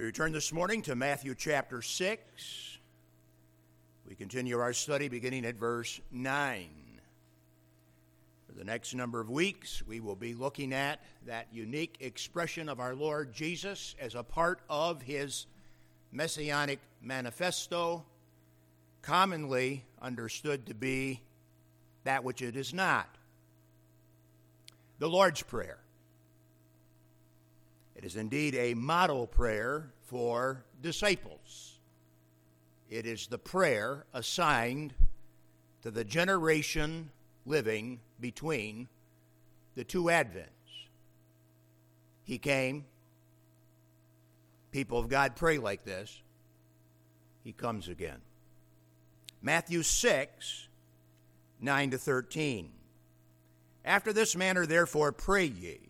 We return this morning to Matthew chapter 6. We continue our study beginning at verse 9. For the next number of weeks, we will be looking at that unique expression of our Lord Jesus as a part of his messianic manifesto, commonly understood to be that which it is not the Lord's Prayer. It is indeed a model prayer for disciples. It is the prayer assigned to the generation living between the two Advents. He came. People of God pray like this. He comes again. Matthew 6, 9 to 13. After this manner, therefore, pray ye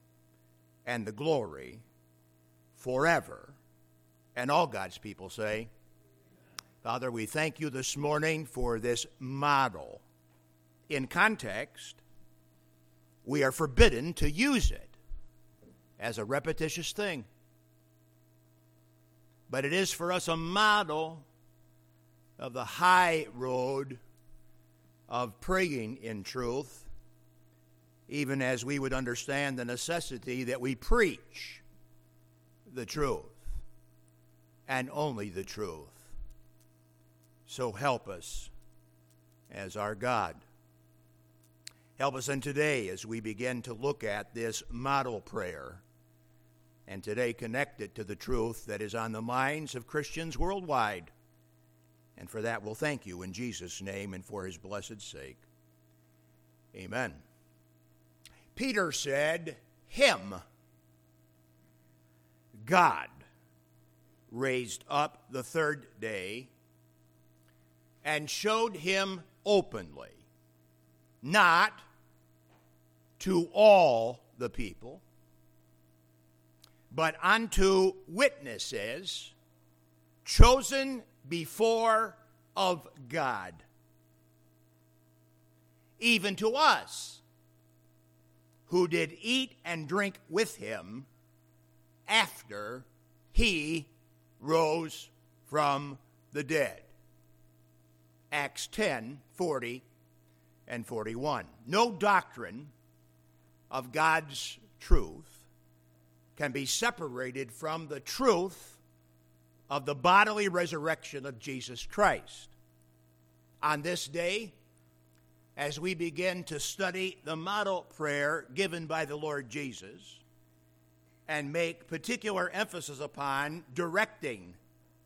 and the glory forever. And all God's people say, Father, we thank you this morning for this model. In context, we are forbidden to use it as a repetitious thing. But it is for us a model of the high road of praying in truth, even as we would understand the necessity that we preach the truth and only the truth. So help us as our God. Help us in today as we begin to look at this model prayer and today connect it to the truth that is on the minds of Christians worldwide. And for that, we'll thank you in Jesus' name and for his blessed sake. Amen. Peter said, Him, God, raised up the third day and showed him openly, not to all the people, but unto witnesses chosen before of God, even to us who did eat and drink with him after he rose from the dead. Acts 10 40 and 41. No doctrine of God's truth can be separated from the truth of the bodily resurrection of Jesus Christ. On this day, as we begin to study the model prayer given by the Lord Jesus and make particular emphasis upon directing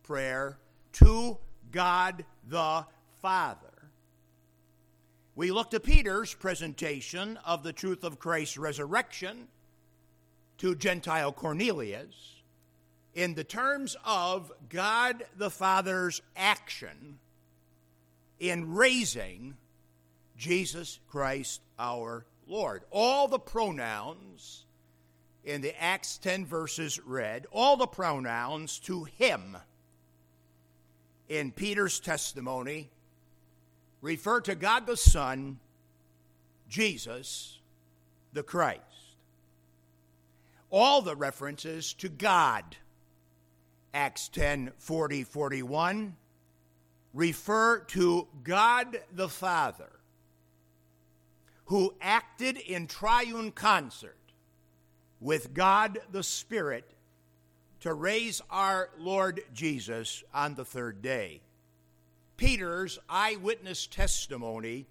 prayer to God the Father. We look to Peter's presentation of the truth of Christ's resurrection to Gentile Cornelius in the terms of God the Father's action in raising Jesus Christ our Lord. All the pronouns in the Acts 10 verses read, all the pronouns to him in Peter's testimony refer to God the Son, Jesus the Christ. All the references to God Acts 10 40 41 refer to God the Father, who acted in triune concert with God the Spirit to raise our Lord Jesus on the third day. Peter's eyewitness testimony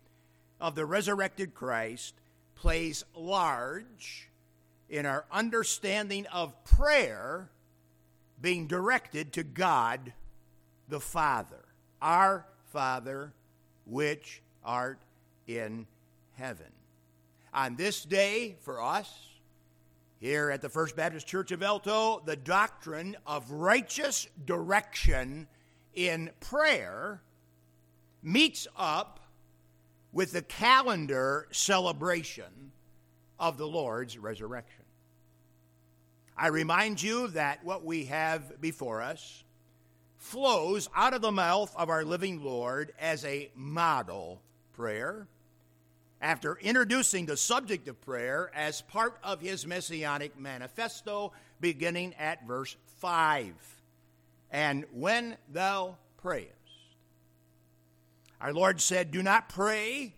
of the resurrected Christ plays large in our understanding of prayer being directed to God the Father, our Father, which art in heaven. On this day, for us, Here at the First Baptist Church of Alto, the doctrine of righteous direction in prayer meets up with the calendar celebration of the Lord's resurrection. I remind you that what we have before us flows out of the mouth of our living Lord as a model prayer after introducing the subject of prayer as part of his messianic manifesto, beginning at verse 5. And when thou prayest, our Lord said, Do not pray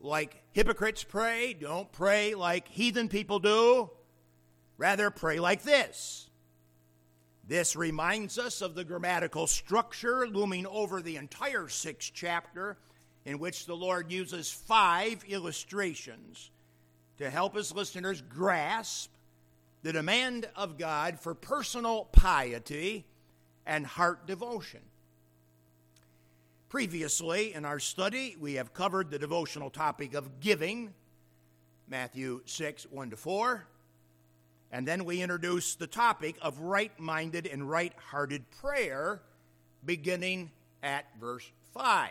like hypocrites pray. Don't pray like heathen people do. Rather, pray like this. This reminds us of the grammatical structure looming over the entire sixth chapter, in which the Lord uses five illustrations to help his listeners grasp the demand of God for personal piety and heart devotion. Previously in our study, we have covered the devotional topic of giving, Matthew 6 1 to 4. And then we introduced the topic of right minded and right hearted prayer, beginning at verse 5.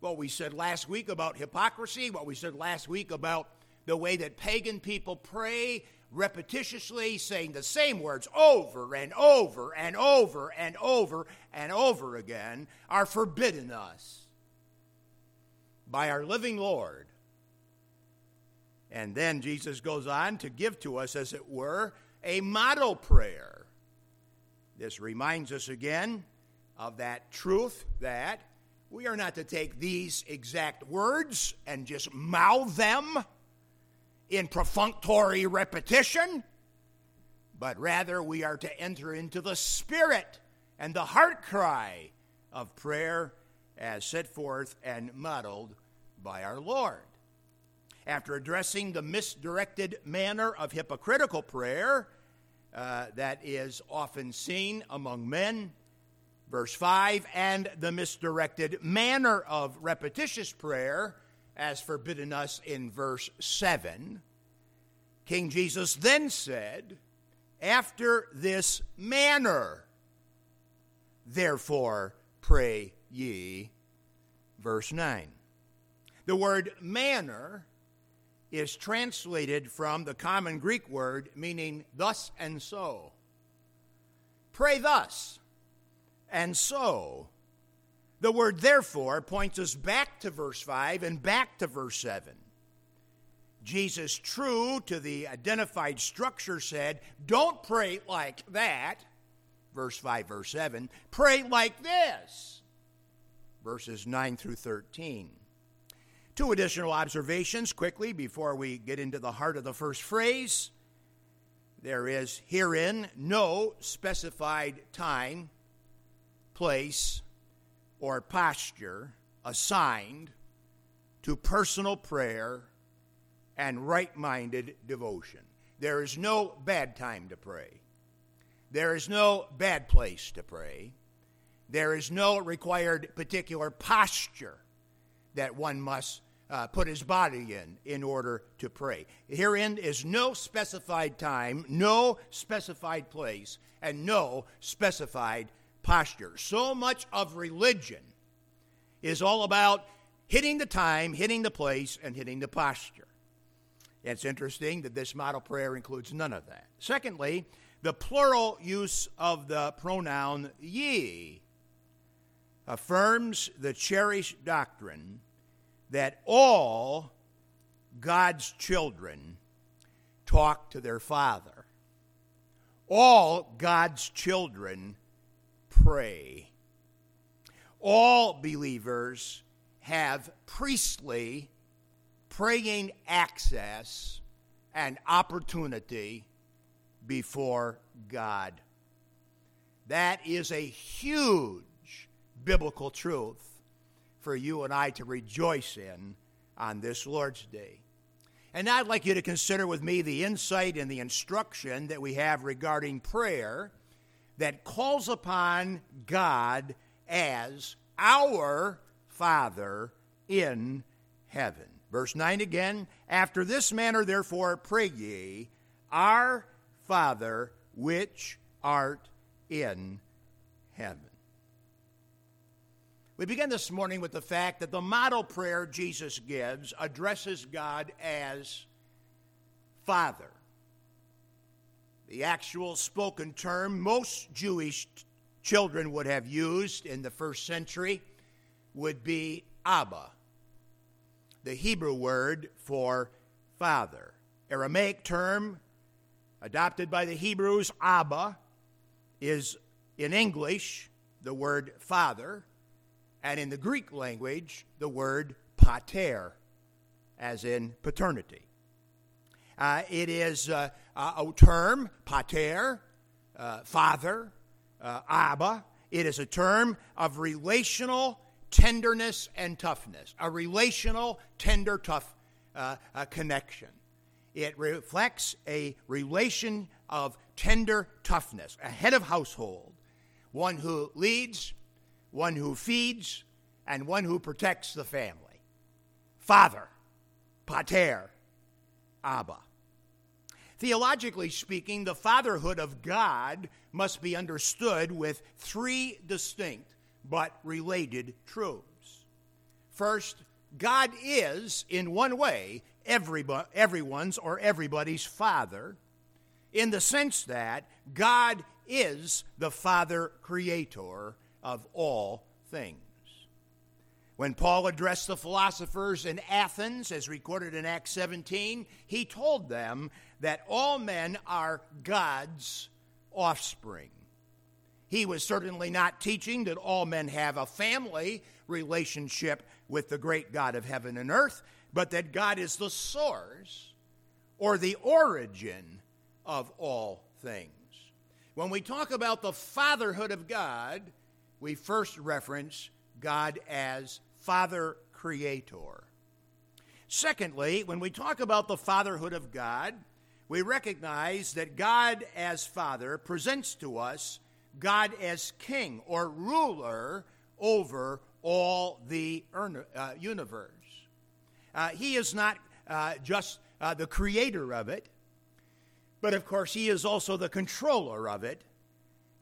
What we said last week about hypocrisy, what we said last week about the way that pagan people pray repetitiously, saying the same words over and over and over and over and over again, are forbidden us by our living Lord. And then Jesus goes on to give to us, as it were, a model prayer. This reminds us again of that truth that we are not to take these exact words and just mouth them in perfunctory repetition, but rather we are to enter into the spirit and the heart cry of prayer as set forth and modeled by our Lord. After addressing the misdirected manner of hypocritical prayer uh, that is often seen among men, verse 5, and the misdirected manner of repetitious prayer as forbidden us in verse 7, King Jesus then said, After this manner, therefore pray ye. Verse 9. The word manner is translated from the common Greek word meaning thus and so. Pray thus and so the word therefore points us back to verse 5 and back to verse 7. Jesus, true to the identified structure, said, Don't pray like that, verse 5, verse 7. Pray like this, verses 9 through 13. Two additional observations quickly before we get into the heart of the first phrase. There is herein no specified time, place, or posture assigned to personal prayer and right minded devotion. There is no bad time to pray. There is no bad place to pray. There is no required particular posture that one must uh, put his body in in order to pray. Herein is no specified time, no specified place, and no specified posture. So much of religion is all about hitting the time, hitting the place, and hitting the posture. It's interesting that this model prayer includes none of that. Secondly, the plural use of the pronoun ye affirms the cherished doctrine that all God's children talk to their Father. All God's children pray. All believers have priestly praying access and opportunity before God. That is a huge biblical truth for you and I to rejoice in on this Lord's Day. And I'd like you to consider with me the insight and the instruction that we have regarding prayer that calls upon God as our Father in heaven. Verse 9 again After this manner, therefore, pray ye, Our Father, which art in heaven. We begin this morning with the fact that the model prayer Jesus gives addresses God as Father. The actual spoken term most Jewish children would have used in the first century would be Abba, the Hebrew word for father. Aramaic term adopted by the Hebrews, Abba, is in English the word father and in the Greek language, the word pater, as in paternity. Uh, it is uh, a term, pater, uh, father, uh, Abba. It is a term of relational tenderness and toughness, a relational, tender, tough uh, connection. It reflects a relation of tender toughness, a head of household, one who leads one who feeds, and one who protects the family. Father, pater, Abba. Theologically speaking, the fatherhood of God must be understood with three distinct but related truths. First, God is, in one way, everyone's or everybody's father, in the sense that God is the father creator of all things. When Paul addressed the philosophers in Athens, as recorded in Acts 17, he told them that all men are God's offspring. He was certainly not teaching that all men have a family relationship with the great God of heaven and earth, but that God is the source or the origin of all things. When we talk about the fatherhood of God, we first reference God as Father Creator. Secondly, when we talk about the fatherhood of God, we recognize that God as Father presents to us God as King or ruler over all the uh, universe. Uh, he is not uh, just uh, the creator of it, but of course, He is also the controller of it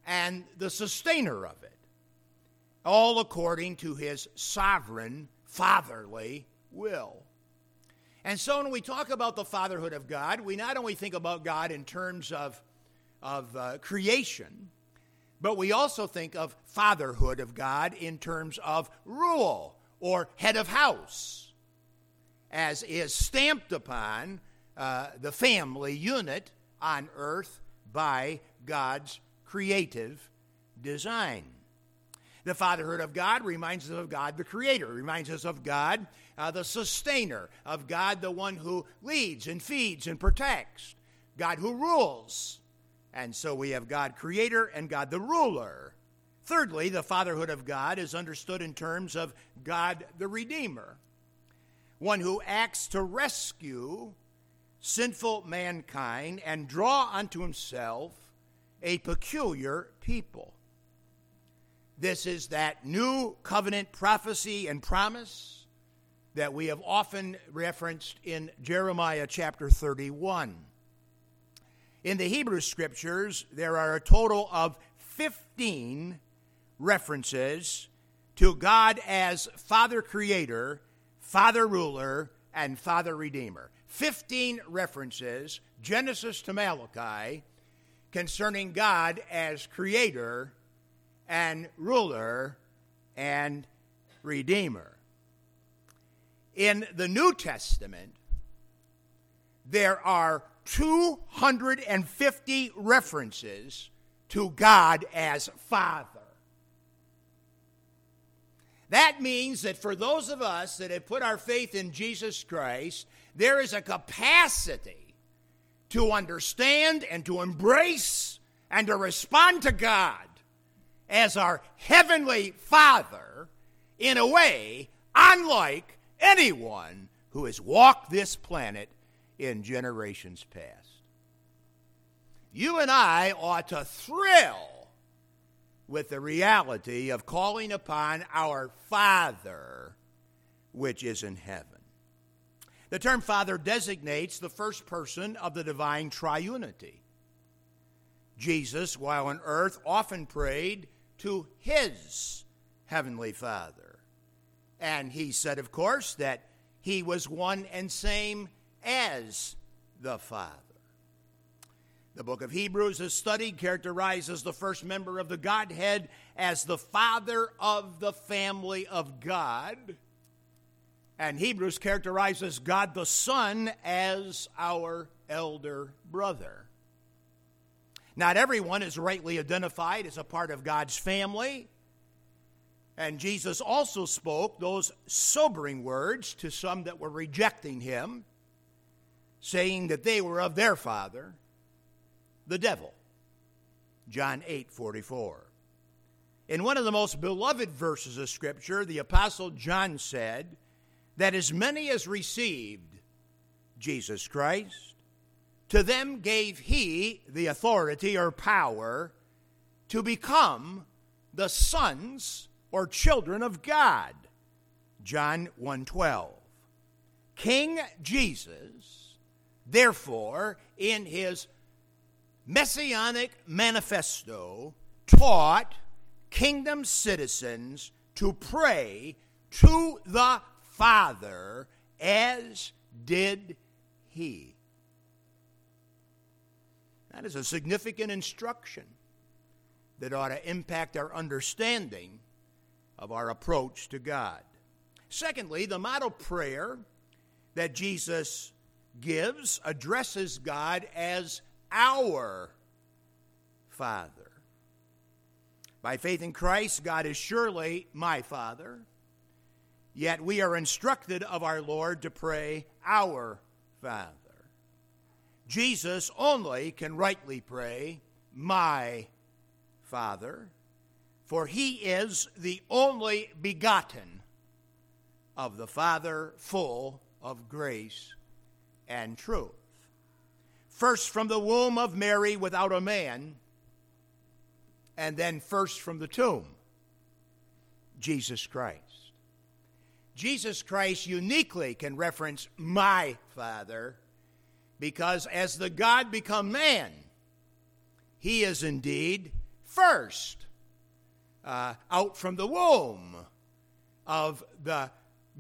and the sustainer of it all according to his sovereign, fatherly will. And so when we talk about the fatherhood of God, we not only think about God in terms of, of uh, creation, but we also think of fatherhood of God in terms of rule or head of house, as is stamped upon uh, the family unit on earth by God's creative design. The fatherhood of God reminds us of God the creator, reminds us of God uh, the sustainer, of God the one who leads and feeds and protects, God who rules. And so we have God creator and God the ruler. Thirdly, the fatherhood of God is understood in terms of God the redeemer, one who acts to rescue sinful mankind and draw unto himself a peculiar people. This is that new covenant prophecy and promise that we have often referenced in Jeremiah chapter 31. In the Hebrew scriptures, there are a total of 15 references to God as Father Creator, Father Ruler, and Father Redeemer. 15 references, Genesis to Malachi, concerning God as Creator, and ruler and redeemer. In the New Testament, there are 250 references to God as Father. That means that for those of us that have put our faith in Jesus Christ, there is a capacity to understand and to embrace and to respond to God as our Heavenly Father in a way unlike anyone who has walked this planet in generations past. You and I ought to thrill with the reality of calling upon our Father which is in heaven. The term Father designates the first person of the divine triunity. Jesus, while on earth, often prayed to his heavenly Father. And he said, of course, that he was one and same as the Father. The book of Hebrews is studied, characterizes the first member of the Godhead as the father of the family of God. And Hebrews characterizes God the Son as our elder brother. Not everyone is rightly identified as a part of God's family. And Jesus also spoke those sobering words to some that were rejecting him, saying that they were of their father, the devil. John 8 44. In one of the most beloved verses of Scripture, the Apostle John said that as many as received Jesus Christ, to them gave he the authority or power to become the sons or children of God. John 1:12. King Jesus therefore in his messianic manifesto taught kingdom citizens to pray to the Father as did he. That is a significant instruction that ought to impact our understanding of our approach to God. Secondly, the model prayer that Jesus gives addresses God as our Father. By faith in Christ, God is surely my Father. Yet we are instructed of our Lord to pray, Our Father. Jesus only can rightly pray, My Father, for he is the only begotten of the Father, full of grace and truth. First from the womb of Mary without a man, and then first from the tomb, Jesus Christ. Jesus Christ uniquely can reference my Father because as the God become man, he is indeed first uh, out from the womb of the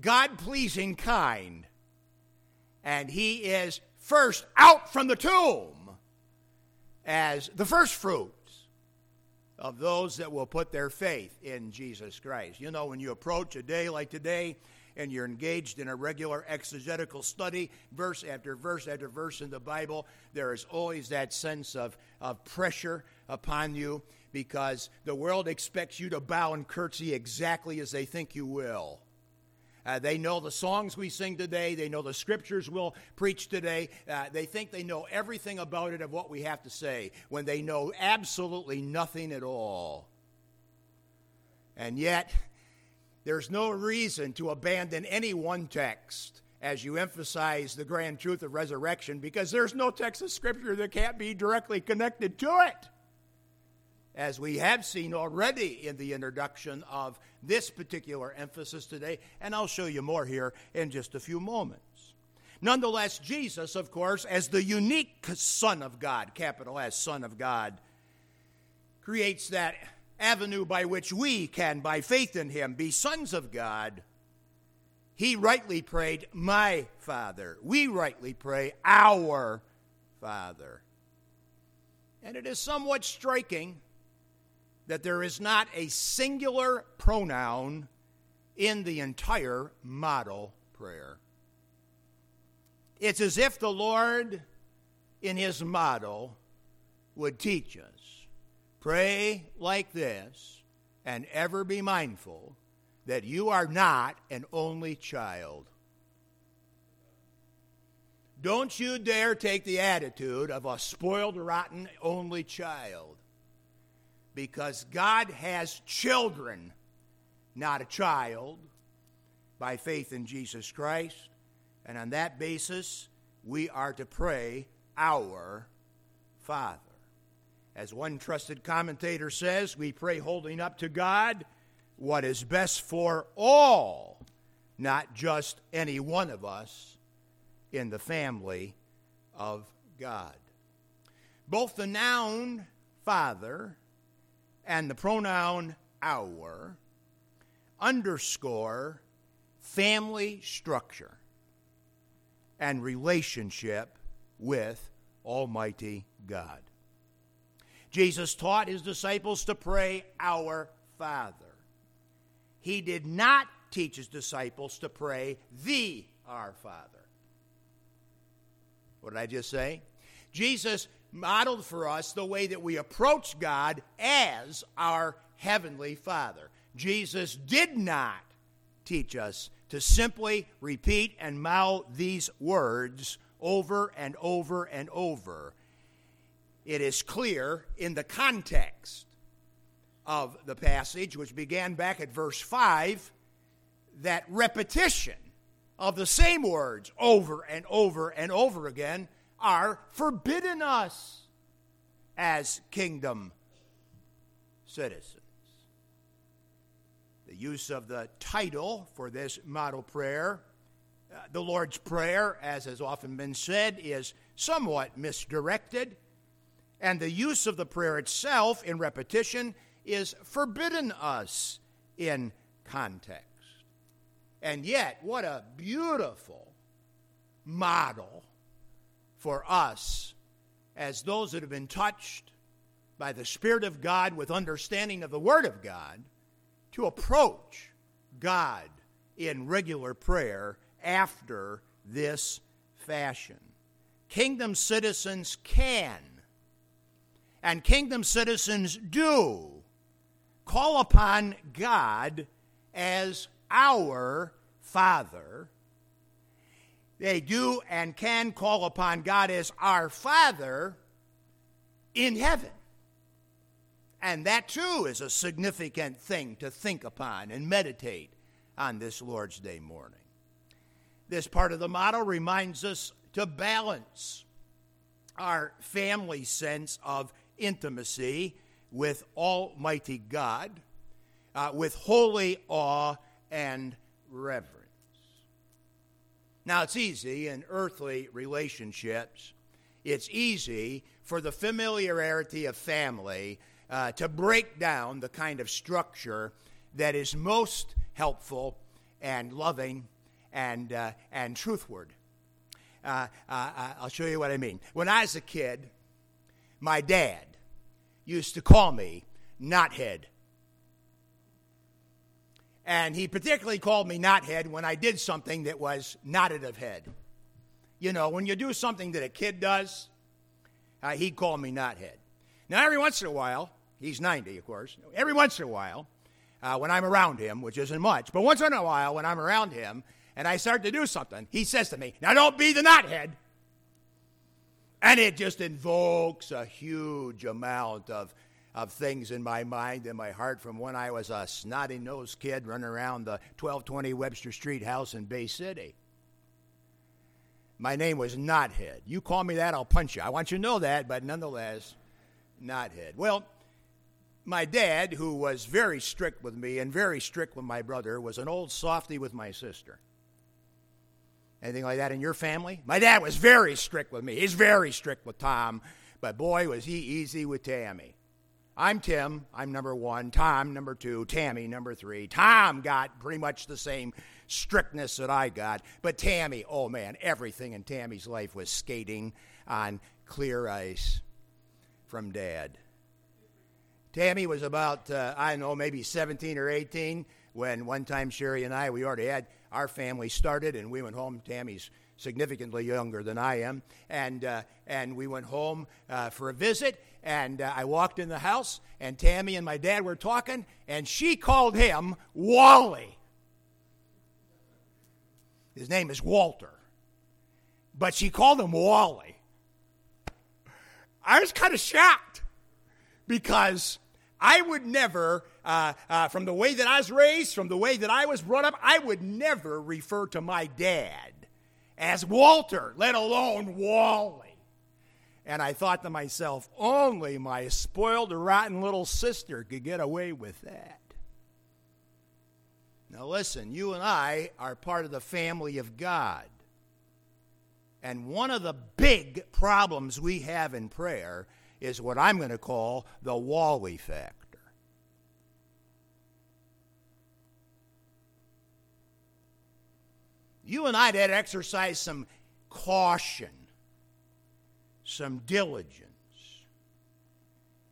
God pleasing kind. And he is first out from the tomb as the first fruits of those that will put their faith in Jesus Christ. You know, when you approach a day like today, and you're engaged in a regular exegetical study, verse after verse after verse in the Bible, there is always that sense of, of pressure upon you because the world expects you to bow and curtsy exactly as they think you will. Uh, they know the songs we sing today. They know the scriptures we'll preach today. Uh, they think they know everything about it of what we have to say when they know absolutely nothing at all. And yet, there's no reason to abandon any one text as you emphasize the grand truth of resurrection because there's no text of Scripture that can't be directly connected to it. As we have seen already in the introduction of this particular emphasis today, and I'll show you more here in just a few moments. Nonetheless, Jesus, of course, as the unique Son of God, capital S, Son of God, creates that avenue by which we can, by faith in him, be sons of God, he rightly prayed, My Father. We rightly pray, Our Father. And it is somewhat striking that there is not a singular pronoun in the entire model prayer. It's as if the Lord, in his model, would teach us Pray like this and ever be mindful that you are not an only child. Don't you dare take the attitude of a spoiled, rotten, only child. Because God has children, not a child, by faith in Jesus Christ. And on that basis, we are to pray, Our Father. As one trusted commentator says, we pray holding up to God what is best for all, not just any one of us in the family of God. Both the noun Father and the pronoun our underscore family structure and relationship with Almighty God. Jesus taught his disciples to pray, Our Father. He did not teach his disciples to pray, The Our Father. What did I just say? Jesus modeled for us the way that we approach God as our Heavenly Father. Jesus did not teach us to simply repeat and mouth these words over and over and over. It is clear in the context of the passage, which began back at verse 5, that repetition of the same words over and over and over again are forbidden us as kingdom citizens. The use of the title for this model prayer, uh, the Lord's Prayer, as has often been said, is somewhat misdirected, and the use of the prayer itself in repetition is forbidden us in context. And yet, what a beautiful model for us as those that have been touched by the Spirit of God with understanding of the Word of God to approach God in regular prayer after this fashion. Kingdom citizens can, and kingdom citizens do, call upon God as our Father they do and can call upon God as our Father in heaven. And that too is a significant thing to think upon and meditate on this Lord's Day morning. This part of the model reminds us to balance our family sense of intimacy with Almighty God, uh, with holy awe and reverence. Now, it's easy in earthly relationships, it's easy for the familiarity of family uh, to break down the kind of structure that is most helpful and loving and, uh, and truthward. Uh, uh, uh, I'll show you what I mean. When I was a kid, my dad used to call me knothead and he particularly called me knothead when I did something that was knotted of head. You know, when you do something that a kid does, uh, he'd call me knothead. Now, every once in a while, he's 90, of course, every once in a while, uh, when I'm around him, which isn't much, but once in a while, when I'm around him and I start to do something, he says to me, Now don't be the knothead. And it just invokes a huge amount of of things in my mind and my heart from when I was a snotty nosed kid running around the 1220 Webster Street house in Bay City. My name was Knothead. You call me that, I'll punch you. I want you to know that, but nonetheless, Knothead. Well, my dad, who was very strict with me and very strict with my brother, was an old softy with my sister. Anything like that in your family? My dad was very strict with me. He's very strict with Tom, but boy, was he easy with Tammy. I'm Tim. I'm number one. Tom, number two. Tammy, number three. Tom got pretty much the same strictness that I got. But Tammy, oh man, everything in Tammy's life was skating on clear ice from dad. Tammy was about, uh, I don't know, maybe 17 or 18 when one time Sherry and I, we already had our family started and we went home. Tammy's significantly younger than I am, and uh, and we went home uh, for a visit. And uh, I walked in the house, and Tammy and my dad were talking, and she called him Wally. His name is Walter, but she called him Wally. I was kind of shocked because I would never, uh, uh, from the way that I was raised, from the way that I was brought up, I would never refer to my dad as Walter, let alone Wally. And I thought to myself, only my spoiled, rotten little sister could get away with that. Now, listen, you and I are part of the family of God. And one of the big problems we have in prayer is what I'm going to call the wall effect. You and I had to exercise some caution, some diligence.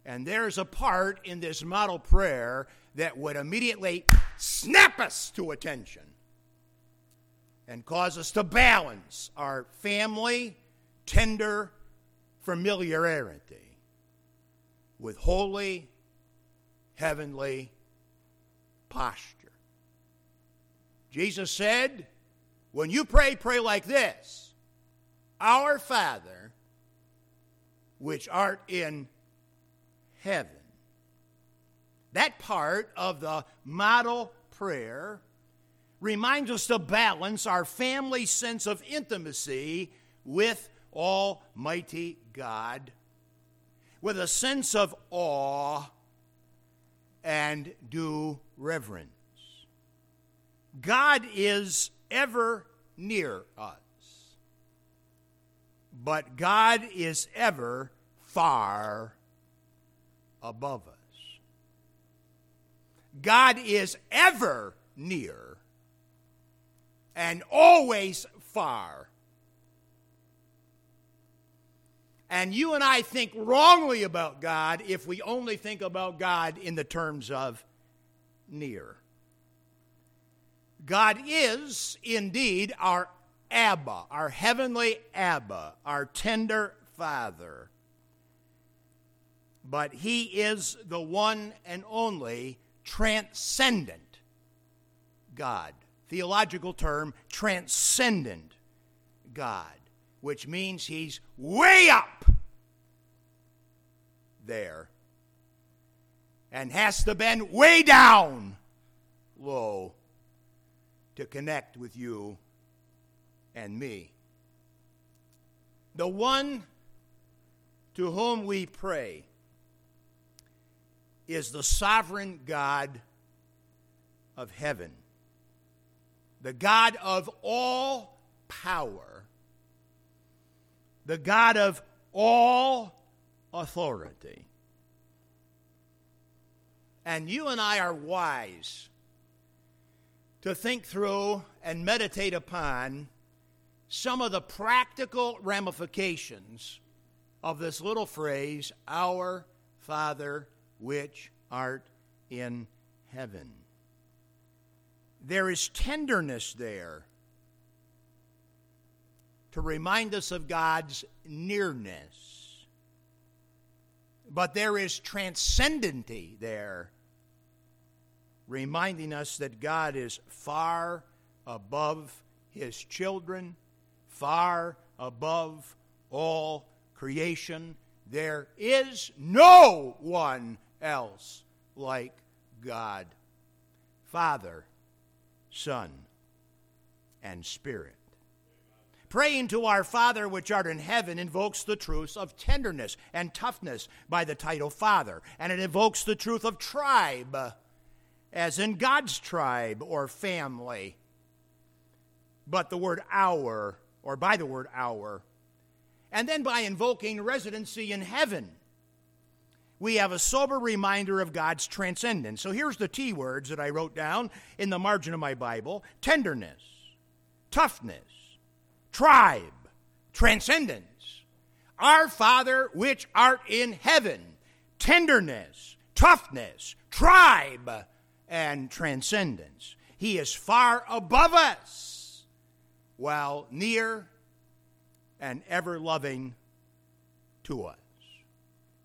And there's a part in this model prayer that would immediately snap us to attention and cause us to balance our family, tender familiarity with holy, heavenly posture. Jesus said, when you pray, pray like this Our Father, which art in heaven. That part of the model prayer reminds us to balance our family sense of intimacy with Almighty God with a sense of awe and due reverence. God is ever near us, but God is ever far above us. God is ever near and always far. And you and I think wrongly about God if we only think about God in the terms of near. God is indeed our Abba, our heavenly Abba, our tender Father. But He is the one and only transcendent God. Theological term, transcendent God, which means He's way up there and has to bend way down low to connect with you and me. The one to whom we pray is the sovereign God of heaven, the God of all power, the God of all authority. And you and I are wise to think through and meditate upon some of the practical ramifications of this little phrase, Our Father which art in heaven. There is tenderness there to remind us of God's nearness. But there is transcendency there reminding us that God is far above his children, far above all creation. There is no one else like God, Father, Son, and Spirit. Praying to our Father which art in heaven invokes the truths of tenderness and toughness by the title Father, and it invokes the truth of tribe as in God's tribe or family, but the word our, or by the word our. And then by invoking residency in heaven, we have a sober reminder of God's transcendence. So here's the T words that I wrote down in the margin of my Bible tenderness, toughness, tribe, transcendence. Our Father which art in heaven, tenderness, toughness, tribe, and transcendence. He is far above us, while near and ever loving to us.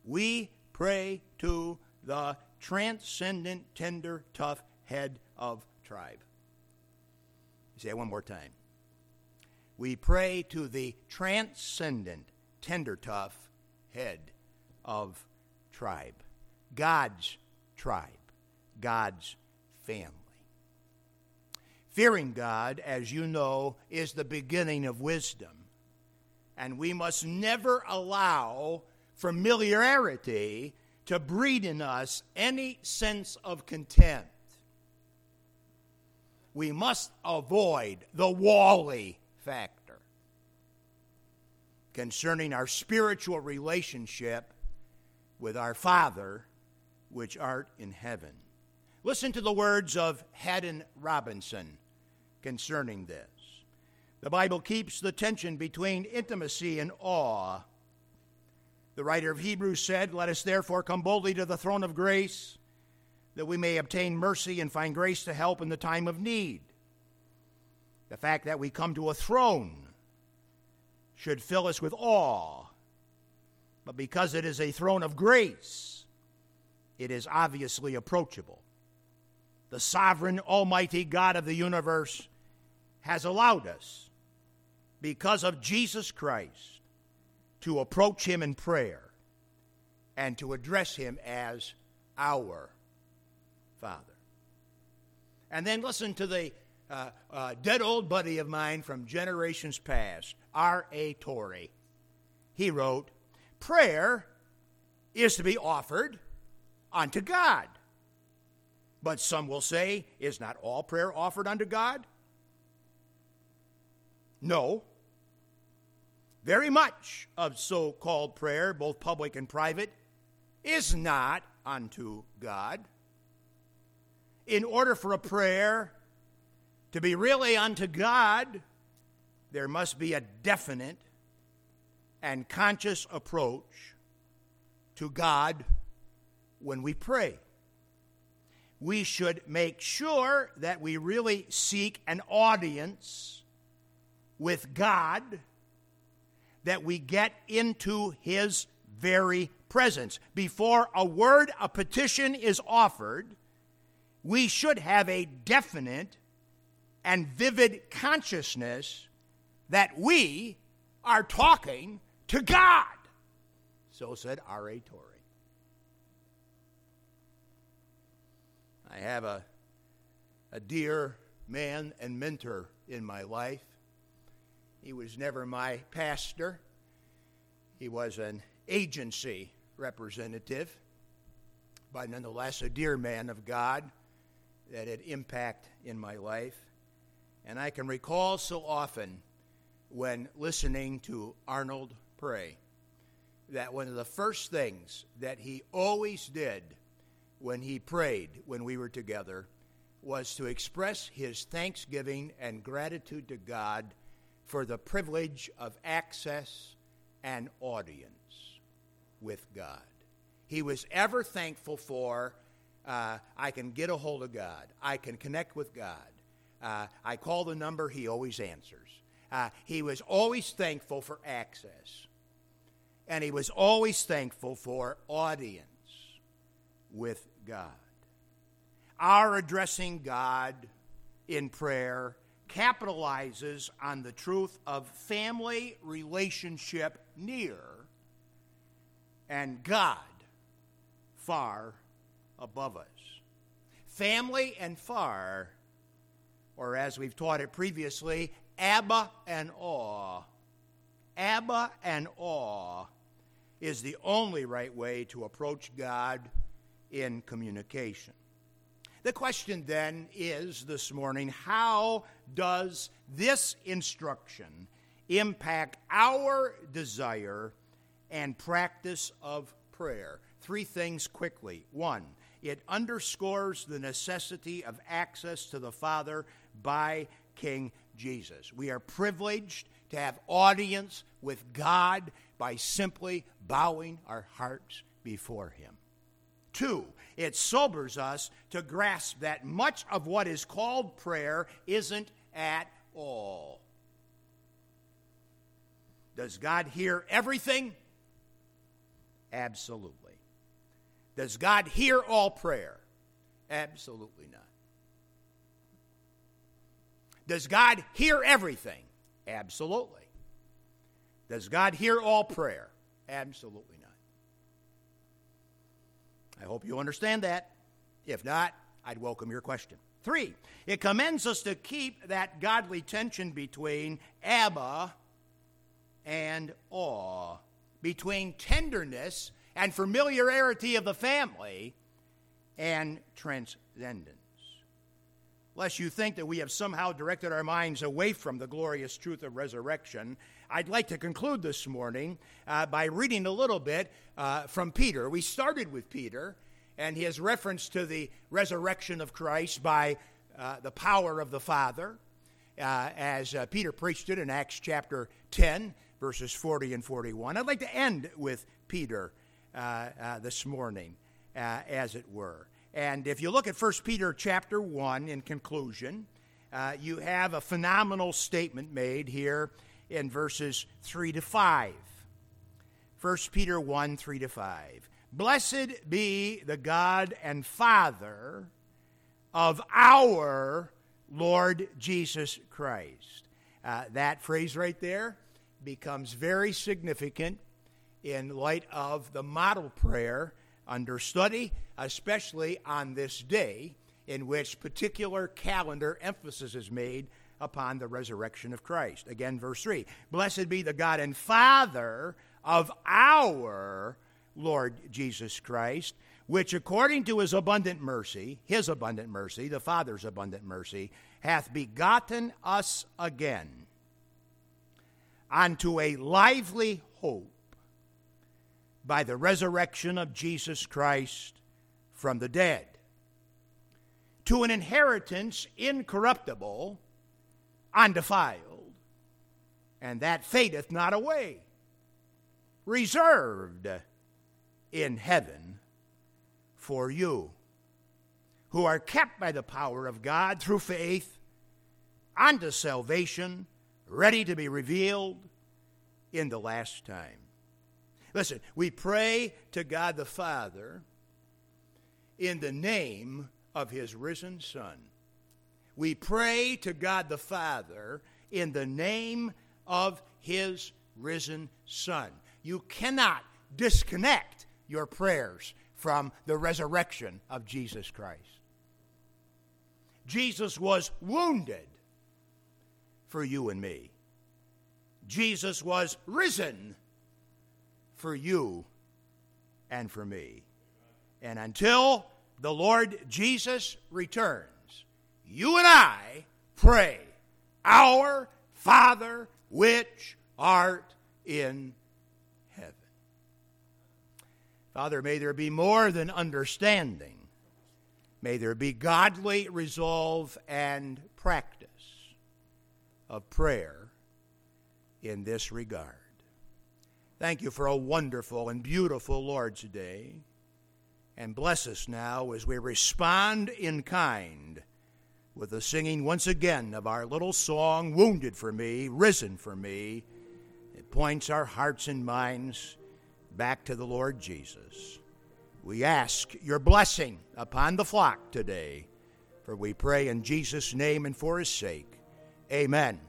We pray to the transcendent, tender, tough head of tribe. Say it one more time. We pray to the transcendent, tender, tough head of tribe. God's tribe. God's family. Fearing God, as you know, is the beginning of wisdom. And we must never allow familiarity to breed in us any sense of contempt. We must avoid the Wally factor. concerning our spiritual relationship with our Father which art in heaven. Listen to the words of Haddon Robinson concerning this. The Bible keeps the tension between intimacy and awe. The writer of Hebrews said, Let us therefore come boldly to the throne of grace, that we may obtain mercy and find grace to help in the time of need. The fact that we come to a throne should fill us with awe, but because it is a throne of grace, it is obviously approachable. The sovereign, almighty God of the universe has allowed us because of Jesus Christ, to approach him in prayer and to address him as our Father. And then listen to the uh, uh, dead old buddy of mine from generations past, R.A. Torrey. He wrote, Prayer is to be offered unto God. But some will say, Is not all prayer offered unto God? No. Very much of so called prayer, both public and private, is not unto God. In order for a prayer to be really unto God, there must be a definite and conscious approach to God when we pray. We should make sure that we really seek an audience with God that we get into His very presence. Before a word, a petition is offered, we should have a definite and vivid consciousness that we are talking to God. So said R.A. Torrey. I have a, a dear man and mentor in my life. He was never my pastor, he was an agency representative, but nonetheless a dear man of God that had impact in my life. And I can recall so often when listening to Arnold pray that one of the first things that he always did when he prayed when we were together was to express his thanksgiving and gratitude to God for the privilege of access and audience with God. He was ever thankful for uh, I can get a hold of God, I can connect with God. Uh, I call the number, he always answers. Uh, he was always thankful for access, and he was always thankful for audience with God. Our addressing God in prayer capitalizes on the truth of family relationship near and God far above us. Family and far, or as we've taught it previously, Abba and awe. Abba and awe is the only right way to approach God in communication. The question then is this morning how does this instruction impact our desire and practice of prayer? Three things quickly. One, it underscores the necessity of access to the Father by King Jesus. We are privileged to have audience with God by simply bowing our hearts before Him. Two, it sobers us to grasp that much of what is called prayer isn't at all. Does God hear everything? Absolutely. Does God hear all prayer? Absolutely not. Does God hear everything? Absolutely. Does God hear all prayer? Absolutely I hope you understand that. If not, I'd welcome your question. Three, it commends us to keep that godly tension between Abba and awe, between tenderness and familiarity of the family and transcendence. lest you think that we have somehow directed our minds away from the glorious truth of resurrection, I'd like to conclude this morning uh, by reading a little bit uh, from Peter. We started with Peter and his reference to the resurrection of Christ by uh, the power of the Father, uh, as uh, Peter preached it in Acts chapter 10, verses 40 and 41. I'd like to end with Peter uh, this morning, as it were. And if you look at 1 Peter chapter 1 in conclusion, uh, you have a phenomenal statement made here in verses 3 to 5. 1 Peter 1 3 to 5. Blessed be the God and Father of our Lord Jesus Christ. Uh, that phrase right there becomes very significant in light of the model prayer under study, especially on this day in which particular calendar emphasis is made upon the resurrection of Christ. Again, verse 3 Blessed be the God and Father of our Lord Jesus Christ, which according to his abundant mercy, his abundant mercy, the Father's abundant mercy, hath begotten us again unto a lively hope by the resurrection of Jesus Christ from the dead, to an inheritance incorruptible, undefiled, and that fadeth not away, reserved in heaven for you, who are kept by the power of God through faith unto salvation, ready to be revealed in the last time. Listen, we pray to God the Father in the name of his risen Son. We pray to God the Father in the name of his risen Son. You cannot disconnect your prayers from the resurrection of Jesus Christ. Jesus was wounded for you and me. Jesus was risen for you and for me. And until the Lord Jesus returns, you and I pray, Our Father which art in heaven. Father, may there be more than understanding. May there be godly resolve and practice of prayer in this regard. Thank you for a wonderful and beautiful Lord's Day. And bless us now as we respond in kind with the singing once again of our little song, Wounded for Me, Risen for Me. It points our hearts and minds back to the Lord Jesus. We ask your blessing upon the flock today, for we pray in Jesus' name and for his sake. Amen.